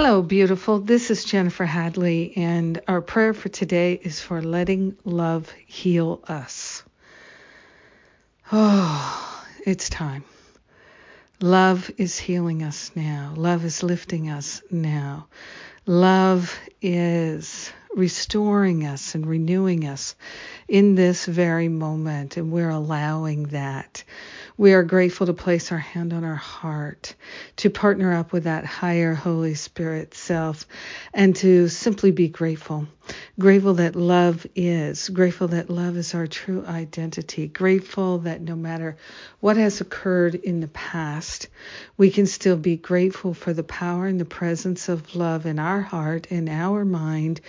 Hello, beautiful. This is Jennifer Hadley, and our prayer for today is for letting love heal us. Oh, it's time. Love is healing us now. Love is lifting us now. Love is restoring us and renewing us in this very moment, and we're allowing that. We are grateful to place our hand on our heart, to partner up with that higher Holy Spirit self, and to simply be grateful. Grateful that love is, grateful that love is our true identity, grateful that no matter what has occurred in the past, we can still be grateful for the power and the presence of love in our heart in our mind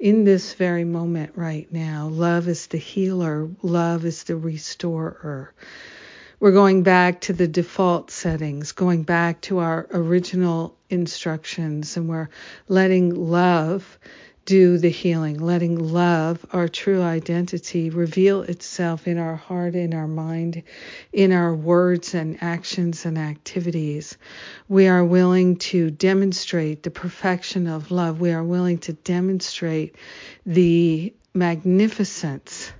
in this very moment right now. Love is the healer, love is the restorer. We're going back to the default settings, going back to our original instructions, and we're letting love do the healing, letting love, our true identity, reveal itself in our heart, in our mind, in our words and actions and activities. We are willing to demonstrate the perfection of love. We are willing to demonstrate the magnificence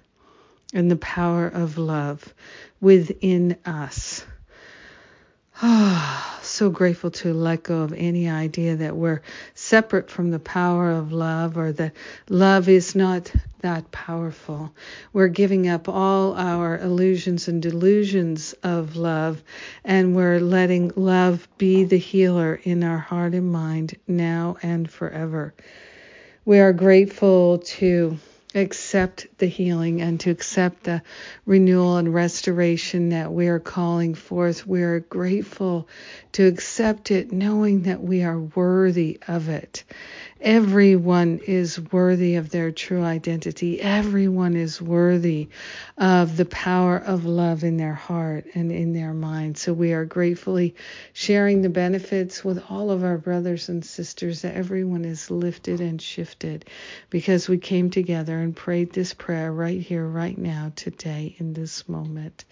and the power of love within us. Ah, so grateful to let go of any idea that we're separate from the power of love or that love is not that powerful. We're giving up all our illusions and delusions of love and we're letting love be the healer in our heart and mind now and forever. We are grateful to accept the healing and to accept the renewal and restoration that we are calling forth. We are grateful to accept it, knowing that we are worthy of it. Everyone is worthy of their true identity. Everyone is worthy of the power of love in their heart and in their mind. So we are gratefully sharing the benefits with all of our brothers and sisters that everyone is lifted and shifted because we came together and prayed this prayer right here, right now, today, in this moment.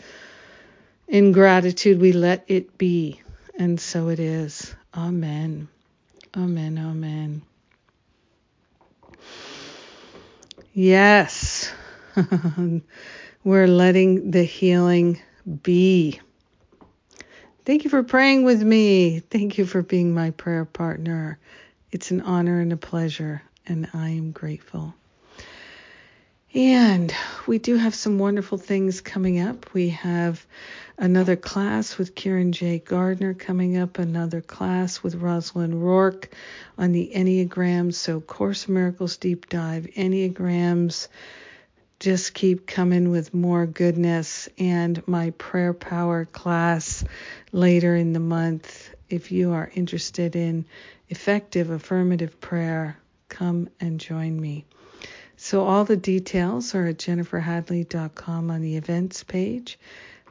In gratitude, we let it be. And so it is. Amen. Amen. Amen. Yes. We're letting the healing be. Thank you for praying with me. Thank you for being my prayer partner. It's an honor and a pleasure, and I am grateful. And we do have some wonderful things coming up. We have another class with Kieran J. Gardner coming up, another class with Rosalind Rourke on the Enneagrams. So, Course Miracles Deep Dive, Enneagrams. Just keep coming with more goodness. And my prayer power class later in the month. If you are interested in effective affirmative prayer, come and join me. So all the details are at jenniferhadley.com on the events page.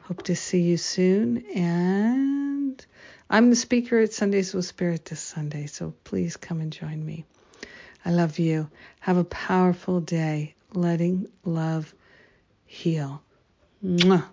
Hope to see you soon. And I'm the speaker at Sundays with Spirit this Sunday, so please come and join me. I love you. Have a powerful day. Letting love heal. Mwah.